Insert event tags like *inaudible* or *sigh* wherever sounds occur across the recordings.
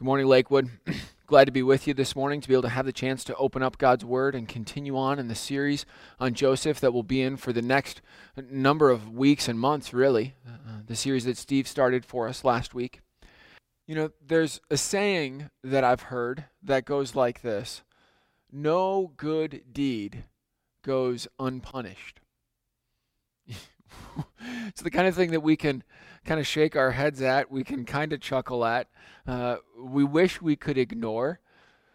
Good morning, Lakewood. *clears throat* Glad to be with you this morning to be able to have the chance to open up God's Word and continue on in the series on Joseph that we'll be in for the next number of weeks and months, really. Uh, the series that Steve started for us last week. You know, there's a saying that I've heard that goes like this No good deed goes unpunished. *laughs* it's the kind of thing that we can kind of shake our heads at, we can kind of chuckle at, uh, we wish we could ignore.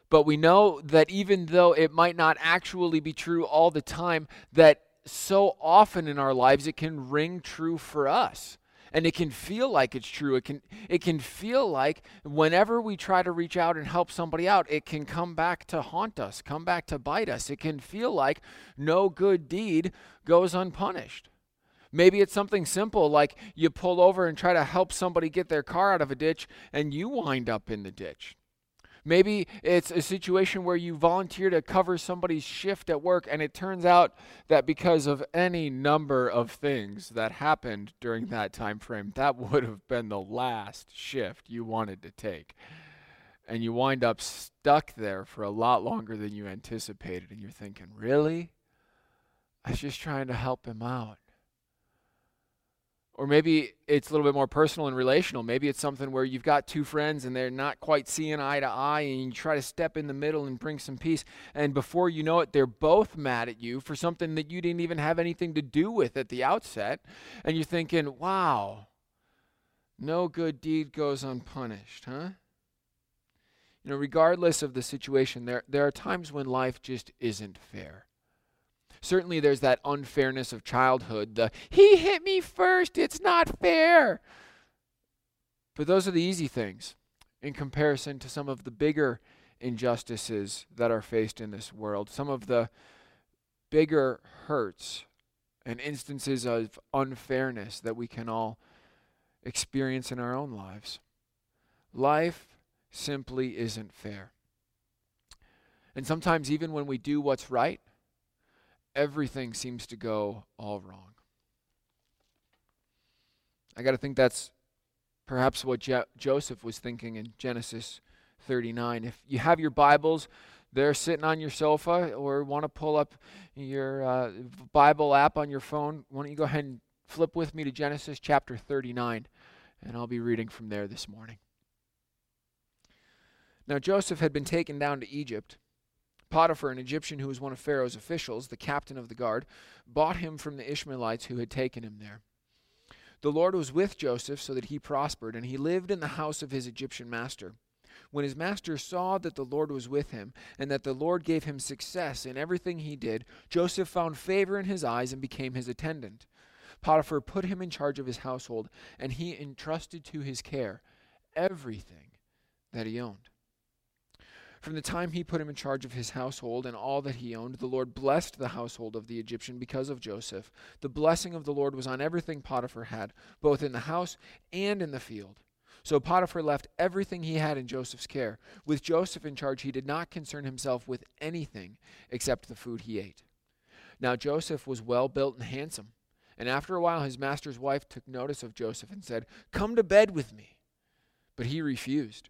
But we know that even though it might not actually be true all the time, that so often in our lives it can ring true for us. And it can feel like it's true. It can it can feel like whenever we try to reach out and help somebody out, it can come back to haunt us, come back to bite us. It can feel like no good deed goes unpunished. Maybe it's something simple like you pull over and try to help somebody get their car out of a ditch and you wind up in the ditch. Maybe it's a situation where you volunteer to cover somebody's shift at work, and it turns out that because of any number of things that happened during that time frame, that *laughs* would have been the last shift you wanted to take. And you wind up stuck there for a lot longer than you anticipated, and you're thinking, really? I was just trying to help him out. Or maybe it's a little bit more personal and relational. Maybe it's something where you've got two friends and they're not quite seeing eye to eye, and you try to step in the middle and bring some peace. And before you know it, they're both mad at you for something that you didn't even have anything to do with at the outset. And you're thinking, wow, no good deed goes unpunished, huh? You know, regardless of the situation, there, there are times when life just isn't fair certainly there's that unfairness of childhood. The he hit me first, it's not fair. But those are the easy things in comparison to some of the bigger injustices that are faced in this world, some of the bigger hurts and instances of unfairness that we can all experience in our own lives. Life simply isn't fair. And sometimes, even when we do what's right, everything seems to go all wrong. I got to think that's perhaps what Joseph was thinking in Genesis 39. If you have your Bibles, they're sitting on your sofa, or want to pull up your uh, Bible app on your phone, why don't you go ahead and flip with me to Genesis chapter 39, and I'll be reading from there this morning. Now, Joseph had been taken down to Egypt Potiphar, an Egyptian who was one of Pharaoh's officials, the captain of the guard, bought him from the Ishmaelites who had taken him there. The Lord was with Joseph so that he prospered, and he lived in the house of his Egyptian master. When his master saw that the Lord was with him, and that the Lord gave him success in everything he did, Joseph found favor in his eyes and became his attendant. Potiphar put him in charge of his household, and he entrusted to his care everything that he owned. From the time he put him in charge of his household and all that he owned, the Lord blessed the household of the Egyptian because of Joseph. The blessing of the Lord was on everything Potiphar had, both in the house and in the field. So Potiphar left everything he had in Joseph's care. With Joseph in charge, he did not concern himself with anything except the food he ate. Now Joseph was well built and handsome. And after a while, his master's wife took notice of Joseph and said, Come to bed with me. But he refused.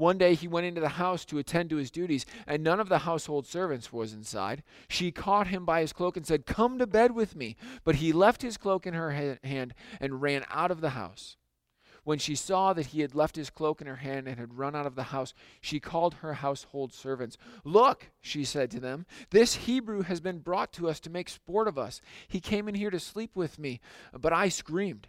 One day he went into the house to attend to his duties, and none of the household servants was inside. She caught him by his cloak and said, Come to bed with me. But he left his cloak in her hand and ran out of the house. When she saw that he had left his cloak in her hand and had run out of the house, she called her household servants. Look, she said to them, this Hebrew has been brought to us to make sport of us. He came in here to sleep with me, but I screamed.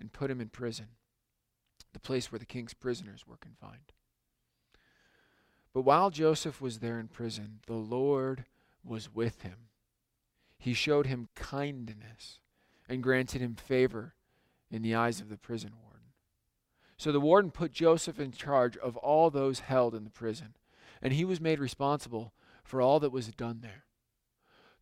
and put him in prison, the place where the king's prisoners were confined. But while Joseph was there in prison, the Lord was with him. He showed him kindness and granted him favor in the eyes of the prison warden. So the warden put Joseph in charge of all those held in the prison, and he was made responsible for all that was done there.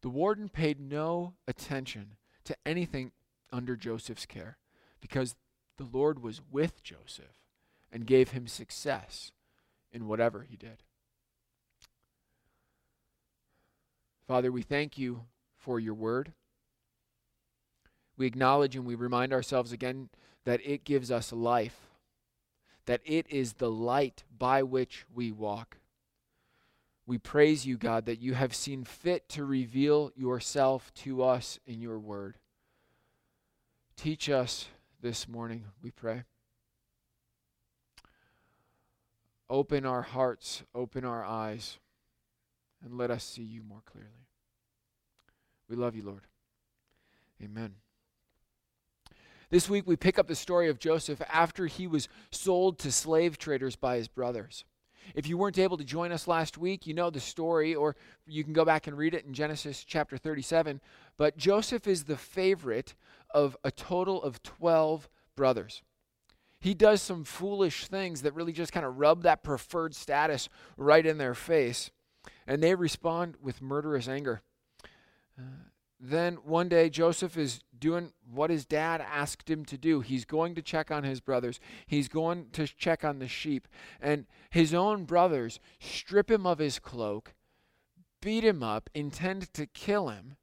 The warden paid no attention to anything under Joseph's care because the Lord was with Joseph and gave him success in whatever he did. Father, we thank you for your word. We acknowledge and we remind ourselves again that it gives us life, that it is the light by which we walk. We praise you, God, that you have seen fit to reveal yourself to us in your word. Teach us this morning, we pray. Open our hearts, open our eyes, and let us see you more clearly. We love you, Lord. Amen. This week we pick up the story of Joseph after he was sold to slave traders by his brothers. If you weren't able to join us last week, you know the story, or you can go back and read it in Genesis chapter 37. But Joseph is the favorite of a total of 12 brothers. He does some foolish things that really just kind of rub that preferred status right in their face, and they respond with murderous anger. Uh, then one day, Joseph is doing what his dad asked him to do. He's going to check on his brothers, he's going to check on the sheep. And his own brothers strip him of his cloak, beat him up, intend to kill him.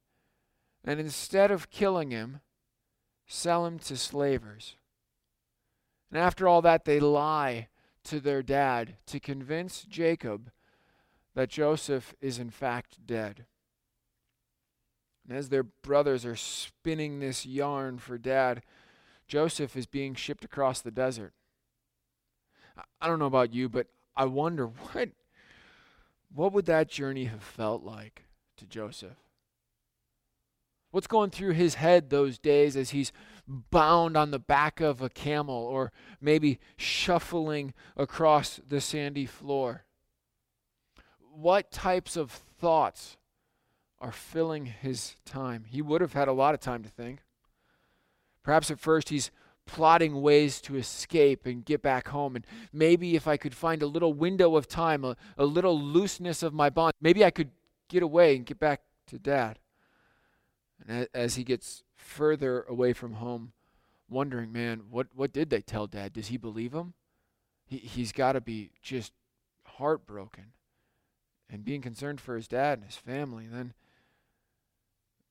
And instead of killing him, sell him to slavers. And after all that, they lie to their dad to convince Jacob that Joseph is in fact dead. And as their brothers are spinning this yarn for dad, Joseph is being shipped across the desert. I don't know about you, but I wonder *laughs* what what would that journey have felt like to Joseph? What's going through his head those days as he's bound on the back of a camel or maybe shuffling across the sandy floor? What types of thoughts are filling his time? He would have had a lot of time to think. Perhaps at first he's plotting ways to escape and get back home. And maybe if I could find a little window of time, a, a little looseness of my bond, maybe I could get away and get back to dad. And as he gets further away from home, wondering, man, what, what did they tell dad? Does he believe him? He, he's got to be just heartbroken and being concerned for his dad and his family. And then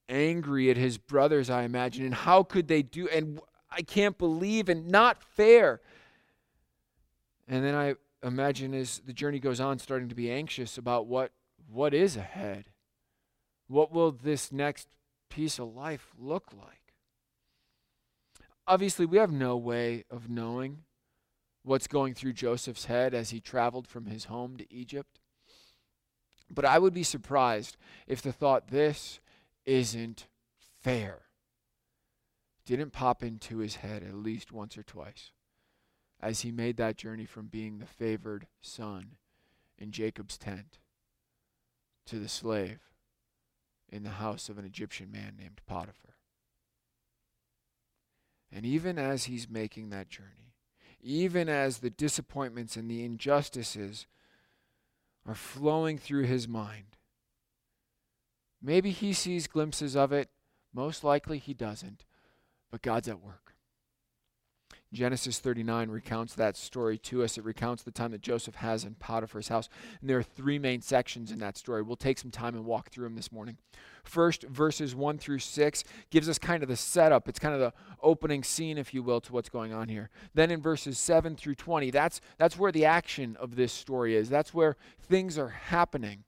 angry at his brothers, I imagine. And how could they do? And I can't believe and not fair. And then I imagine as the journey goes on, starting to be anxious about what what is ahead. What will this next piece of life look like? Obviously, we have no way of knowing what's going through Joseph's head as he traveled from his home to Egypt. But I would be surprised if the thought, this isn't fair, didn't pop into his head at least once or twice as he made that journey from being the favored son in Jacob's tent to the slave in the house of an Egyptian man named Potiphar. And even as he's making that journey, even as the disappointments and the injustices are flowing through his mind, maybe he sees glimpses of it. Most likely he doesn't, but God's at work. Genesis 39 recounts that story to us. It recounts the time that Joseph has in Potiphar's house. And there are three main sections in that story. We'll take some time and walk through them this morning. First, verses 1 through 6 gives us kind of the setup. It's kind of the opening scene, if you will, to what's going on here. Then in verses 7 through 20, that's, that's where the action of this story is. That's where things are happening.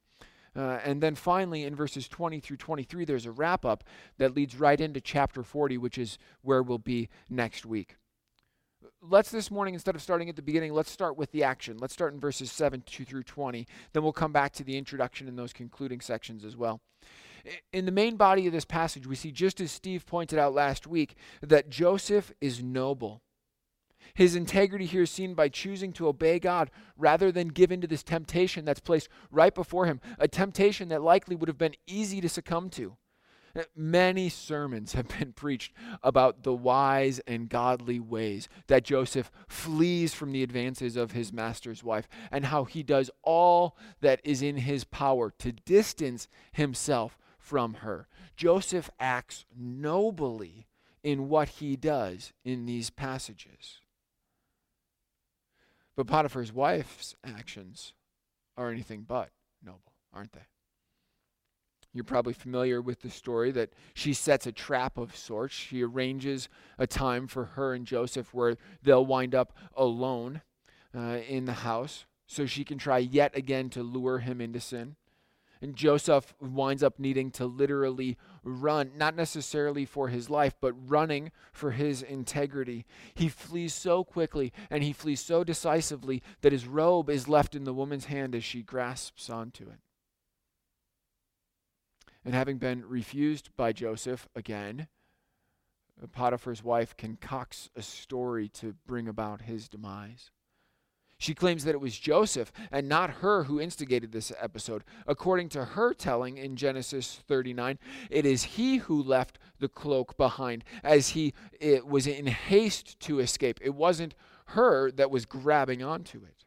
Uh, and then finally, in verses 20 through 23, there's a wrap up that leads right into chapter 40, which is where we'll be next week let's this morning, instead of starting at the beginning, let's start with the action. Let's start in verses 7 2 through 20. Then we'll come back to the introduction and those concluding sections as well. In the main body of this passage, we see, just as Steve pointed out last week, that Joseph is noble. His integrity here is seen by choosing to obey God rather than give in to this temptation that's placed right before him, a temptation that likely would have been easy to succumb to. Uh, many sermons have been *laughs* preached about the wise and godly ways that Joseph flees from the advances of his master's wife and how he does all that is in his power to distance himself from her. Joseph acts nobly in what he does in these passages. But Potiphar's wife's actions are anything but noble, aren't they? You're probably familiar with the story that she sets a trap of sorts. She arranges a time for her and Joseph where they'll wind up alone uh, in the house so she can try yet again to lure him into sin. And Joseph winds up needing to literally run, not necessarily for his life, but running for his integrity. He flees so quickly and he flees so decisively that his robe is left in the woman's hand as she grasps onto it. And having been refused by Joseph again, Potiphar's wife concocts a story to bring about his demise. She claims that it was Joseph and not her who instigated this episode. According to her telling in Genesis 39, it is he who left the cloak behind as he was in haste to escape. It wasn't her that was grabbing onto it.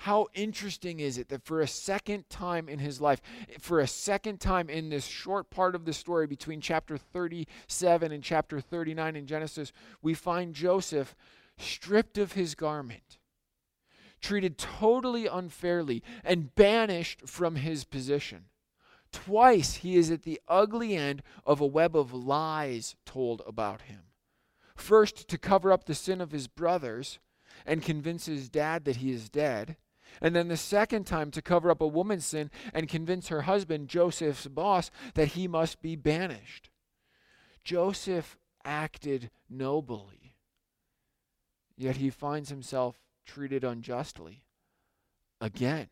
How interesting is it that for a second time in his life, for a second time in this short part of the story between chapter 37 and chapter 39 in Genesis, we find Joseph stripped of his garment, treated totally unfairly, and banished from his position. Twice he is at the ugly end of a web of lies told about him. First, to cover up the sin of his brothers and convince his dad that he is dead. And then the second time to cover up a woman's sin and convince her husband, Joseph's boss, that he must be banished. Joseph acted nobly. Yet he finds himself treated unjustly again.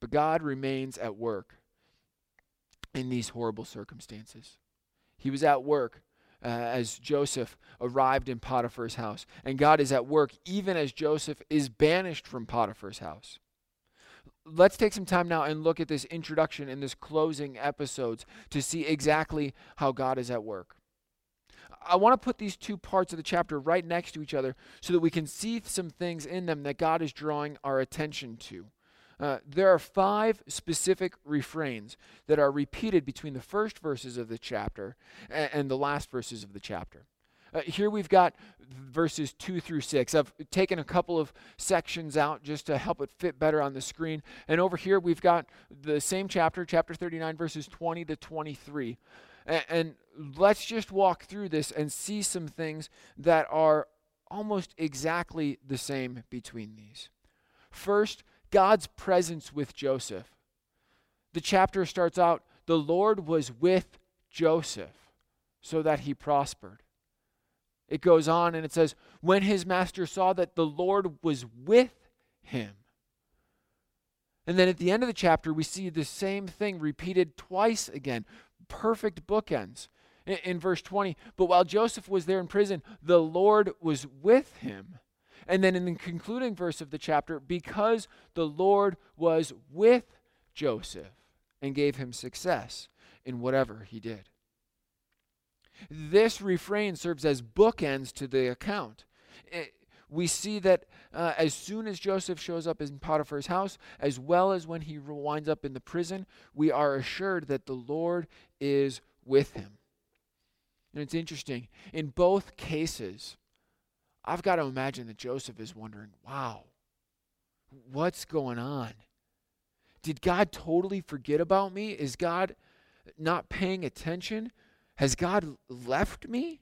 But God remains at work in these horrible circumstances. He was at work uh, as Joseph arrived in Potiphar's house, and God is at work even as Joseph is banished from Potiphar's house. Let's take some time now and look at this introduction and this closing episodes to see exactly how God is at work. I want to put these two parts of the chapter right next to each other so that we can see some things in them that God is drawing our attention to. Uh, there are five specific refrains that are repeated between the first verses of the chapter and, and the last verses of the chapter. Uh, here we've got verses 2 through 6. I've taken a couple of sections out just to help it fit better on the screen. And over here we've got the same chapter, chapter 39, verses 20 to 23. And, and let's just walk through this and see some things that are almost exactly the same between these. First, God's presence with Joseph. The chapter starts out the Lord was with Joseph so that he prospered. It goes on and it says, when his master saw that the Lord was with him. And then at the end of the chapter, we see the same thing repeated twice again perfect bookends. In, in verse 20, but while Joseph was there in prison, the Lord was with him. And then in the concluding verse of the chapter, because the Lord was with Joseph and gave him success in whatever he did. This refrain serves as bookends to the account. It, we see that uh, as soon as Joseph shows up in Potiphar's house, as well as when he winds up in the prison, we are assured that the Lord is with him. And it's interesting. In both cases, I've got to imagine that Joseph is wondering, wow, what's going on? Did God totally forget about me? Is God not paying attention? Has God left me?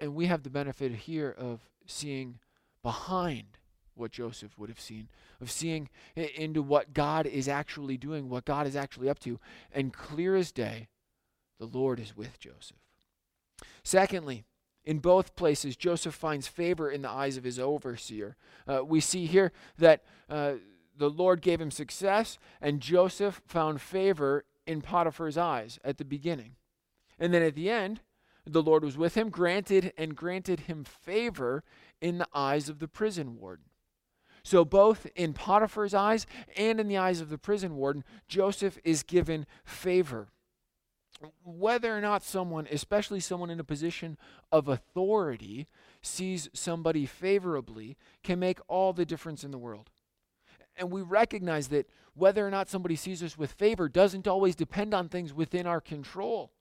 And we have the benefit here of seeing behind what Joseph would have seen, of seeing into what God is actually doing, what God is actually up to. And clear as day, the Lord is with Joseph. Secondly, in both places, Joseph finds favor in the eyes of his overseer. Uh, we see here that uh, the Lord gave him success, and Joseph found favor in Potiphar's eyes at the beginning. And then at the end, the Lord was with him, granted and granted him favor in the eyes of the prison warden. So, both in Potiphar's eyes and in the eyes of the prison warden, Joseph is given favor. Whether or not someone, especially someone in a position of authority, sees somebody favorably can make all the difference in the world. And we recognize that whether or not somebody sees us with favor doesn't always depend on things within our control.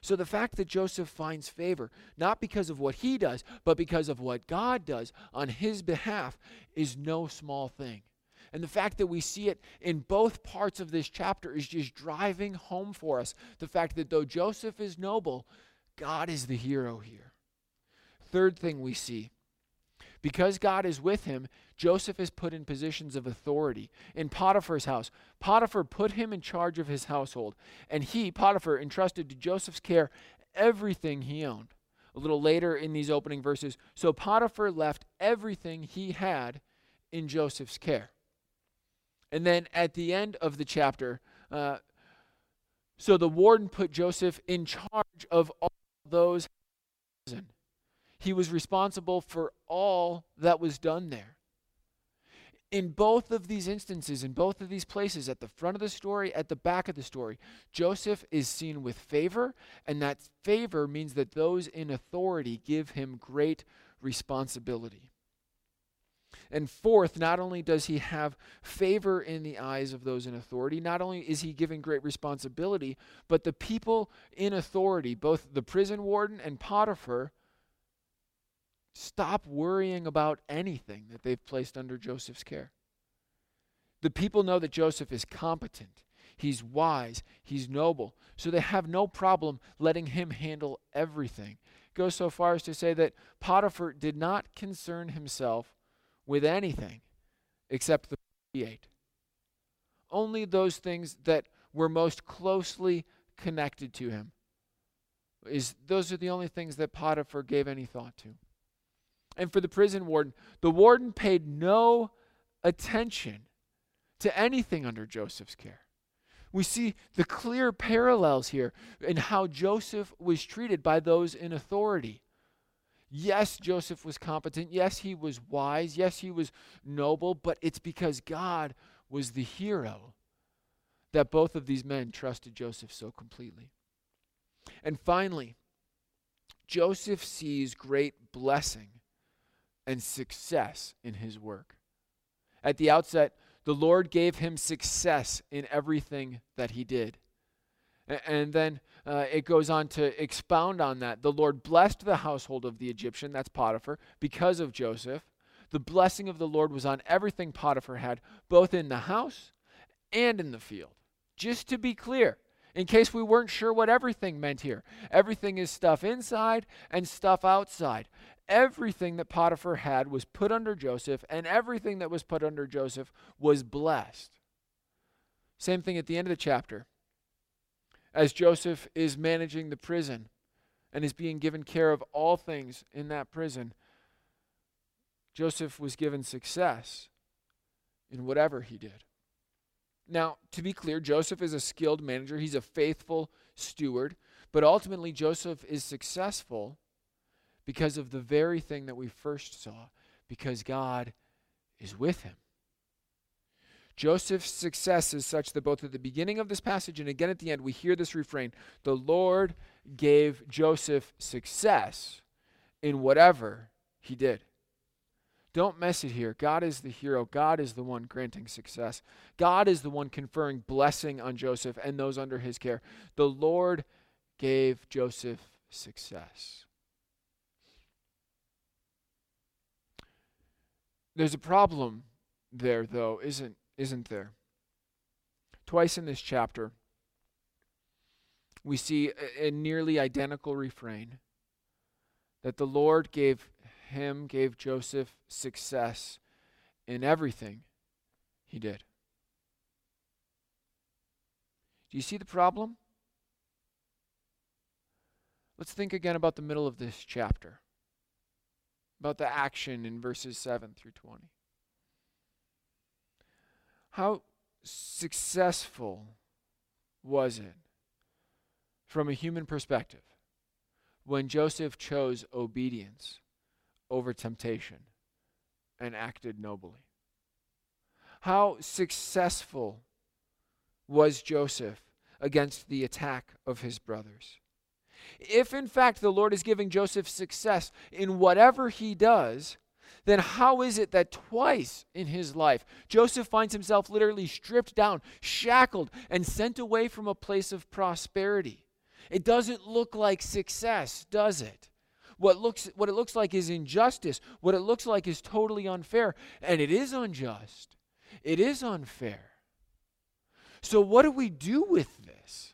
So the fact that Joseph finds favor, not because of what he does, but because of what God does on his behalf, is no small thing. And the fact that we see it in both parts of this chapter is just driving home for us the fact that though Joseph is noble, God is the hero here. Third thing we see because God is with him, Joseph is put in positions of authority. In Potiphar's house, Potiphar put him in charge of his household, and he, Potiphar, entrusted to Joseph's care everything he owned. A little later in these opening verses, so Potiphar left everything he had in Joseph's care. And then at the end of the chapter, uh, so the warden put Joseph in charge of all those prison. he was responsible for all that was done there. In both of these instances, in both of these places, at the front of the story, at the back of the story, Joseph is seen with favor, and that favor means that those in authority give him great responsibility. And fourth, not only does he have favor in the eyes of those in authority, not only is he given great responsibility, but the people in authority, both the prison warden and Potiphar, stop worrying about anything that they've placed under Joseph's care. The people know that Joseph is competent, he's wise, he's noble, so they have no problem letting him handle everything. Goes so far as to say that Potiphar did not concern himself with anything except the he ate. Only those things that were most closely connected to him. Is those are the only things that Potiphar gave any thought to and for the prison warden, the warden paid no attention to anything under Joseph's care. We see the clear parallels here in how Joseph was treated by those in authority. Yes, Joseph was competent. Yes, he was wise. Yes, he was noble, but it's because God was the hero that both of these men trusted Joseph so completely. And finally, Joseph sees great blessing and success in his work. At the outset, the Lord gave him success in everything that he did. And then uh, it goes on to expound on that. The Lord blessed the household of the Egyptian, that's Potiphar, because of Joseph. The blessing of the Lord was on everything Potiphar had, both in the house and in the field. Just to be clear, in case we weren't sure what everything meant here, everything is stuff inside and stuff outside everything that Potiphar had was put under Joseph, and everything that was put under Joseph was blessed. Same thing at the end of the chapter. As Joseph is managing the prison and is being given care of all things in that prison, Joseph was given success in whatever he did. Now, to be clear, Joseph is a skilled manager, he's a faithful steward, but ultimately, Joseph is successful because of the very thing that we first saw, because God is with him. Joseph's success is such that both at the beginning of this passage and again at the end, we hear this refrain The Lord gave Joseph success in whatever he did. Don't mess it here. God is the hero. God is the one granting success. God is the one conferring blessing on Joseph and those under his care. The Lord gave Joseph success. There's a problem there, though, isn't, isn't there? Twice in this chapter, we see a, a nearly identical refrain that the Lord gave him, gave Joseph success in everything he did. Do you see the problem? Let's think again about the middle of this chapter, about the action in verses 7 through 20. How successful was it from a human perspective when Joseph chose obedience over temptation and acted nobly? How successful was Joseph against the attack of his brothers? If in fact the Lord is giving Joseph success in whatever he does, then how is it that twice in his life Joseph finds himself literally stripped down, shackled, and sent away from a place of prosperity? It doesn't look like success, does it? What looks what it looks like is injustice. What it looks like is totally unfair, and it is unjust. It is unfair. So what do we do with this?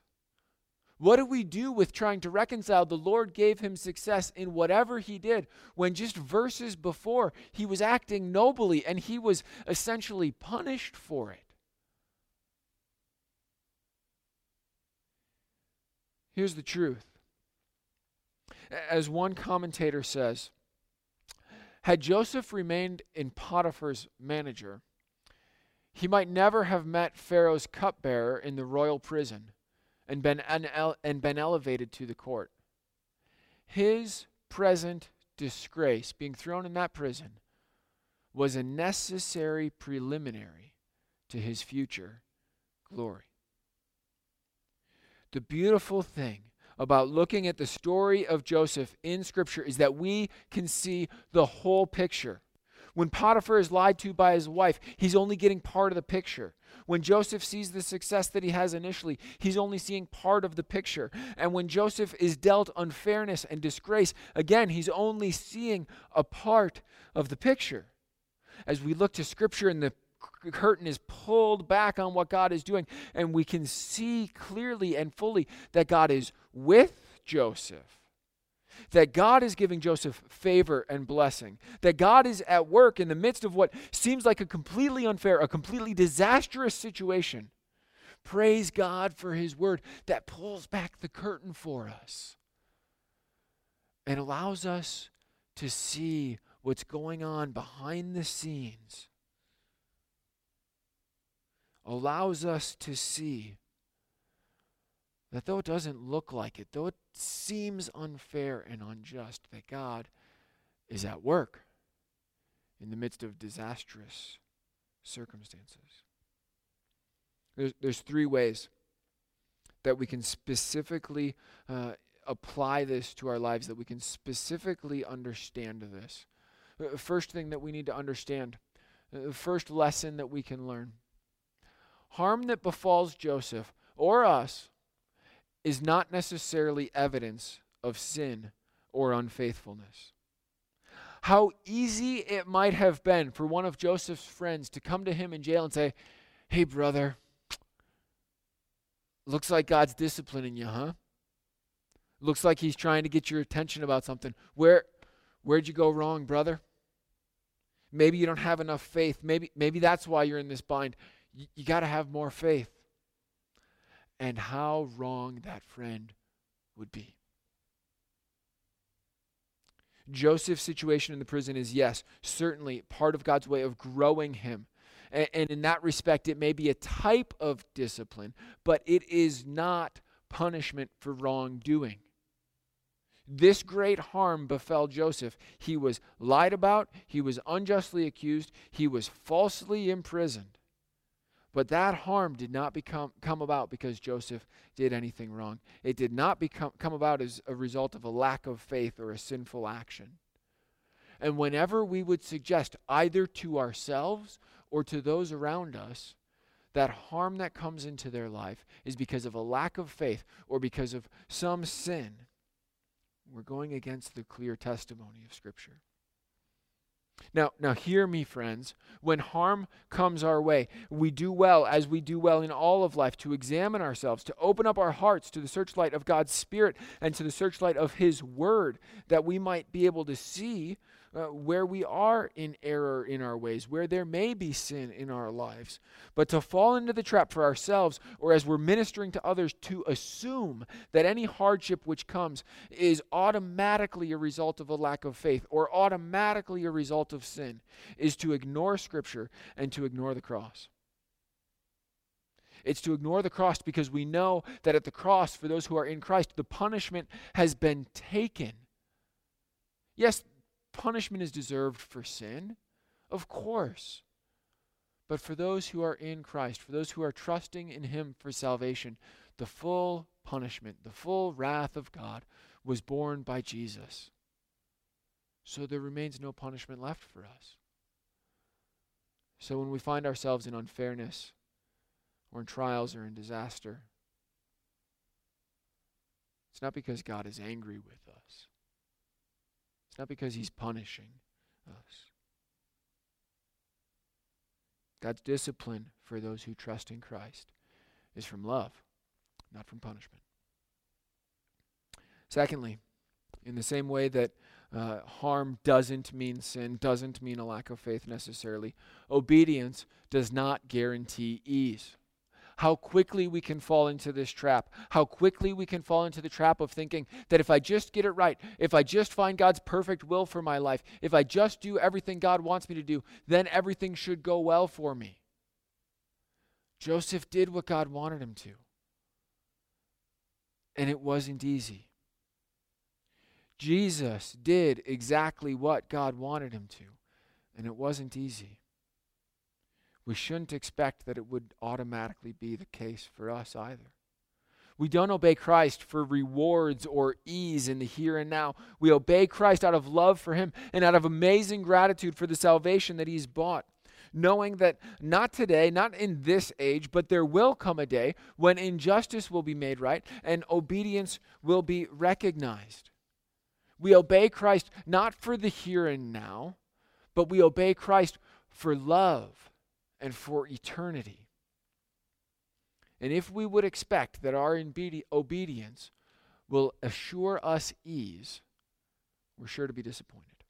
What do we do with trying to reconcile? The Lord gave him success in whatever he did when just verses before he was acting nobly and he was essentially punished for it. Here's the truth. As one commentator says, had Joseph remained in Potiphar's manager, he might never have met Pharaoh's cupbearer in the royal prison and been, and been elevated to the court. His present disgrace, being thrown in that prison, was a necessary preliminary to his future glory. The beautiful thing about looking at the story of Joseph in Scripture is that we can see the whole picture. When Potiphar is lied to by his wife, he's only getting part of the picture. When Joseph sees the success that he has initially, he's only seeing part of the picture. And when Joseph is dealt unfairness and disgrace, again, he's only seeing a part of the picture. As we look to Scripture and the curtain is pulled back on what God is doing, and we can see clearly and fully that God is with Joseph that God is giving Joseph favor and blessing, that God is at work in the midst of what seems like a completely unfair, a completely disastrous situation. Praise God for His word that pulls back the curtain for us and allows us to see what's going on behind the scenes, allows us to see that though it doesn't look like it, though it seems unfair and unjust, that God is at work in the midst of disastrous circumstances. There's, there's three ways that we can specifically uh, apply this to our lives, that we can specifically understand this. Uh, first thing that we need to understand, uh, the first lesson that we can learn harm that befalls Joseph or us is not necessarily evidence of sin or unfaithfulness. How easy it might have been for one of Joseph's friends to come to him in jail and say, Hey, brother, looks like God's disciplining you, huh? Looks like he's trying to get your attention about something. Where where'd you go wrong, brother? Maybe you don't have enough faith. Maybe maybe that's why you're in this bind. Y- you got to have more faith and how wrong that friend would be. Joseph's situation in the prison is, yes, certainly part of God's way of growing him. And, and, in that respect, it may be a type of discipline, but it is not punishment for wrongdoing. This great harm befell Joseph. He was lied about, he was unjustly accused, he was falsely imprisoned. But that harm did not become, come about because Joseph did anything wrong. It did not become, come about as a result of a lack of faith or a sinful action. And whenever we would suggest, either to ourselves or to those around us, that harm that comes into their life is because of a lack of faith or because of some sin, we're going against the clear testimony of Scripture. Now, now hear me, friends. When harm comes our way, we do well, as we do well in all of life, to examine ourselves, to open up our hearts to the searchlight of God's Spirit and to the searchlight of His Word, that we might be able to see uh, where we are in error in our ways, where there may be sin in our lives. But to fall into the trap for ourselves, or as we're ministering to others, to assume that any hardship which comes is automatically a result of a lack of faith or automatically a result of sin, is to ignore Scripture and to ignore the cross. It's to ignore the cross because we know that at the cross, for those who are in Christ, the punishment has been taken. Yes, punishment is deserved for sin, of course. But for those who are in Christ, for those who are trusting in Him for salvation, the full punishment, the full wrath of God was borne by Jesus. So there remains no punishment left for us. So when we find ourselves in unfairness, or in trials or in disaster, it's not because God is angry with us. Not because he's punishing us. God's discipline for those who trust in Christ is from love, not from punishment. Secondly, in the same way that uh, harm doesn't mean sin, doesn't mean a lack of faith necessarily, obedience does not guarantee ease how quickly we can fall into this trap, how quickly we can fall into the trap of thinking that if I just get it right, if I just find God's perfect will for my life, if I just do everything God wants me to do, then everything should go well for me. Joseph did what God wanted him to, and it wasn't easy. Jesus did exactly what God wanted him to, and it wasn't easy we shouldn't expect that it would automatically be the case for us either. We don't obey Christ for rewards or ease in the here and now. We obey Christ out of love for Him and out of amazing gratitude for the salvation that He's bought, knowing that not today, not in this age, but there will come a day when injustice will be made right and obedience will be recognized. We obey Christ not for the here and now, but we obey Christ for love and for eternity. And if we would expect that our obedience will assure us ease, we're sure to be disappointed.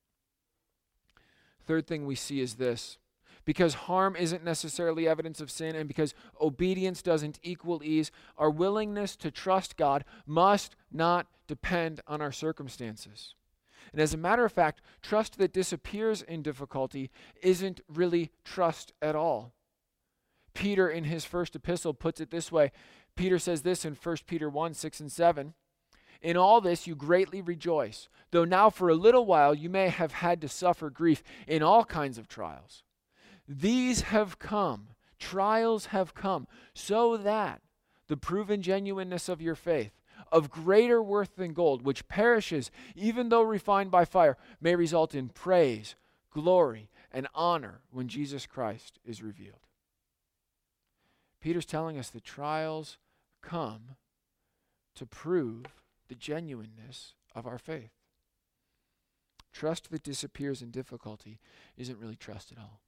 Third thing we see is this because harm isn't necessarily evidence of sin and because obedience doesn't equal ease, our willingness to trust God must not depend on our circumstances. And as a matter of fact, trust that disappears in difficulty isn't really trust at all. Peter, in his first epistle, puts it this way Peter says this in 1 Peter 1 6 and 7. In all this you greatly rejoice, though now for a little while you may have had to suffer grief in all kinds of trials. These have come, trials have come, so that the proven genuineness of your faith, of greater worth than gold, which perishes even though refined by fire, may result in praise, glory, and honor when Jesus Christ is revealed. Peter's telling us that trials come to prove the genuineness of our faith. Trust that disappears in difficulty isn't really trust at all.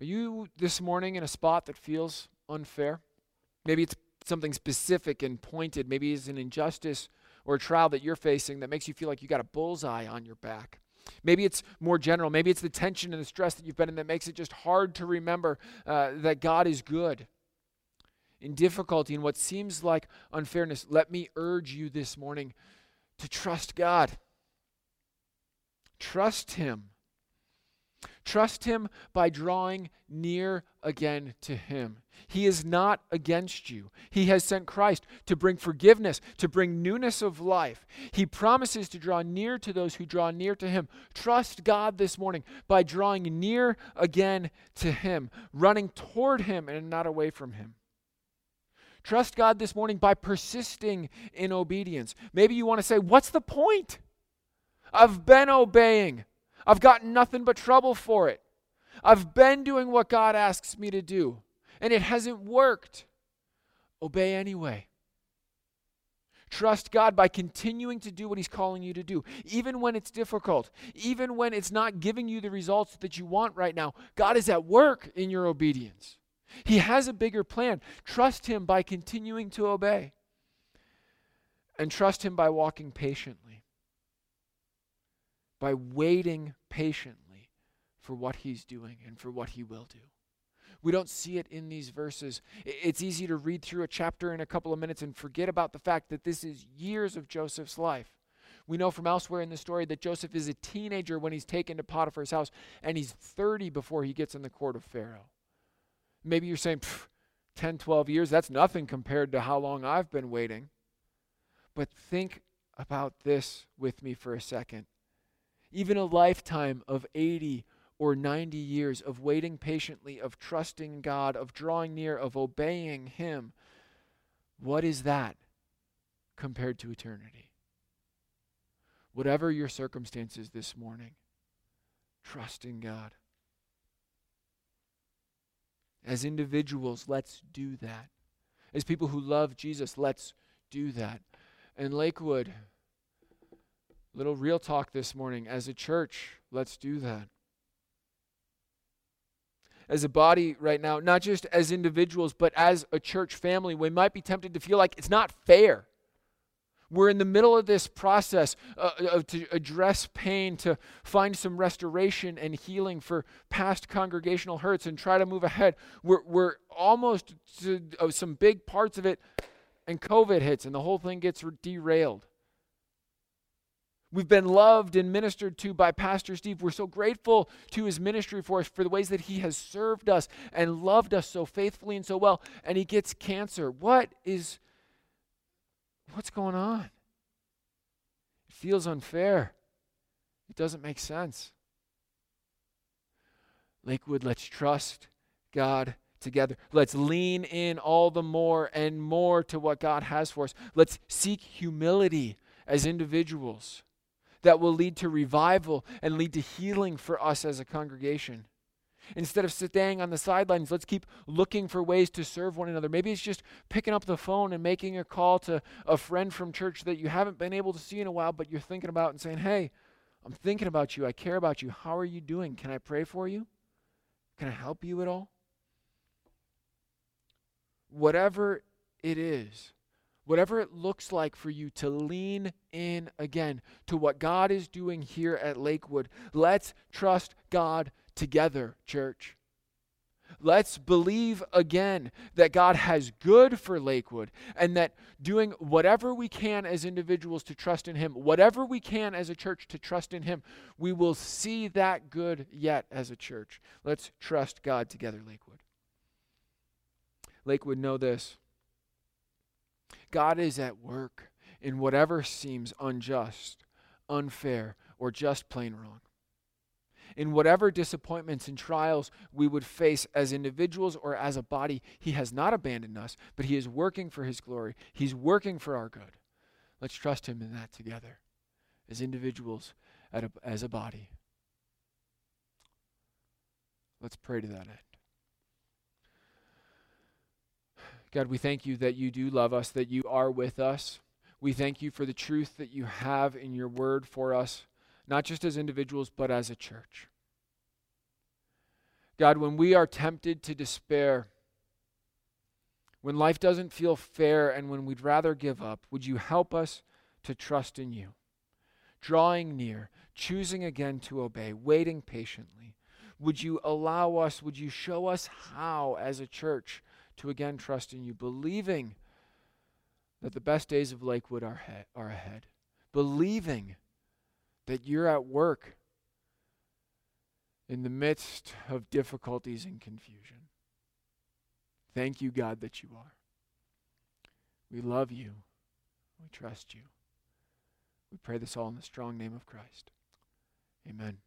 Are you this morning in a spot that feels unfair. Maybe it's something specific and pointed. Maybe it's an injustice or a trial that you're facing that makes you feel like you got a bullseye on your back. Maybe it's more general. Maybe it's the tension and the stress that you've been in that makes it just hard to remember uh, that God is good. In difficulty, in what seems like unfairness, let me urge you this morning to trust God. Trust Him. Trust Him by drawing near again to Him. He is not against you. He has sent Christ to bring forgiveness, to bring newness of life. He promises to draw near to those who draw near to Him. Trust God this morning by drawing near again to Him, running toward Him and not away from Him. Trust God this morning by persisting in obedience. Maybe you want to say, What's the point? I've been obeying. I've gotten nothing but trouble for it. I've been doing what God asks me to do, and it hasn't worked. Obey anyway. Trust God by continuing to do what He's calling you to do, even when it's difficult, even when it's not giving you the results that you want right now. God is at work in your obedience. He has a bigger plan. Trust Him by continuing to obey. and trust Him by walking patiently, by waiting patiently for what He's doing and for what He will do. We don't see it in these verses. It's easy to read through a chapter in a couple of minutes and forget about the fact that this is years of Joseph's life. We know from elsewhere in the story that Joseph is a teenager when he's taken to Potiphar's house, and he's 30 before he gets in the court of Pharaoh. Maybe you're saying, 10, 12 years, that's nothing compared to how long I've been waiting. But think about this with me for a second. Even a lifetime of 80 or 90 years of waiting patiently, of trusting God, of drawing near, of obeying Him, what is that compared to eternity? Whatever your circumstances this morning, trust in God. As individuals, let's do that. As people who love Jesus, let's do that. And Lakewood, little real talk this morning. As a church, let's do that. As a body right now, not just as individuals, but as a church family, we might be tempted to feel like it's not fair. We're in the middle of this process uh, uh, to address pain, to find some restoration and healing for past congregational hurts and try to move ahead. We're, we're almost to uh, some big parts of it, and COVID hits, and the whole thing gets derailed. We've been loved and ministered to by Pastor Steve. We're so grateful to his ministry for us, for the ways that he has served us and loved us so faithfully and so well. And he gets cancer. What is What's going on? It feels unfair. It doesn't make sense. Lakewood, let's trust God together. Let's lean in all the more and more to what God has for us. Let's seek humility as individuals that will lead to revival and lead to healing for us as a congregation. Instead of staying on the sidelines, let's keep looking for ways to serve one another. Maybe it's just picking up the phone and making a call to a friend from church that you haven't been able to see in a while, but you're thinking about and saying, Hey, I'm thinking about you. I care about you. How are you doing? Can I pray for you? Can I help you at all? Whatever it is, whatever it looks like for you to lean in again to what God is doing here at Lakewood, let's trust God together, church. Let's believe again that God has good for Lakewood and that doing whatever we can as individuals to trust in Him, whatever we can as a church to trust in Him, we will see that good yet as a church. Let's trust God together, Lakewood. Lakewood, know this God is at work in whatever seems unjust, unfair, or just plain wrong in whatever disappointments and trials we would face as individuals or as a body, He has not abandoned us, but He is working for His glory. He's working for our good. Let's trust Him in that together as individuals, as a body. Let's pray to that end. God, we thank you that you do love us, that you are with us. We thank you for the truth that you have in your word for us not just as individuals, but as a church. God, when we are tempted to despair, when life doesn't feel fair, and when we'd rather give up, would you help us to trust in you? Drawing near, choosing again to obey, waiting patiently. Would you allow us, would you show us how, as a church, to again trust in you, believing that the best days of Lakewood are, he- are ahead, believing that you're at work in the midst of difficulties and confusion. Thank you, God, that you are. We love you. We trust you. We pray this all in the strong name of Christ. Amen.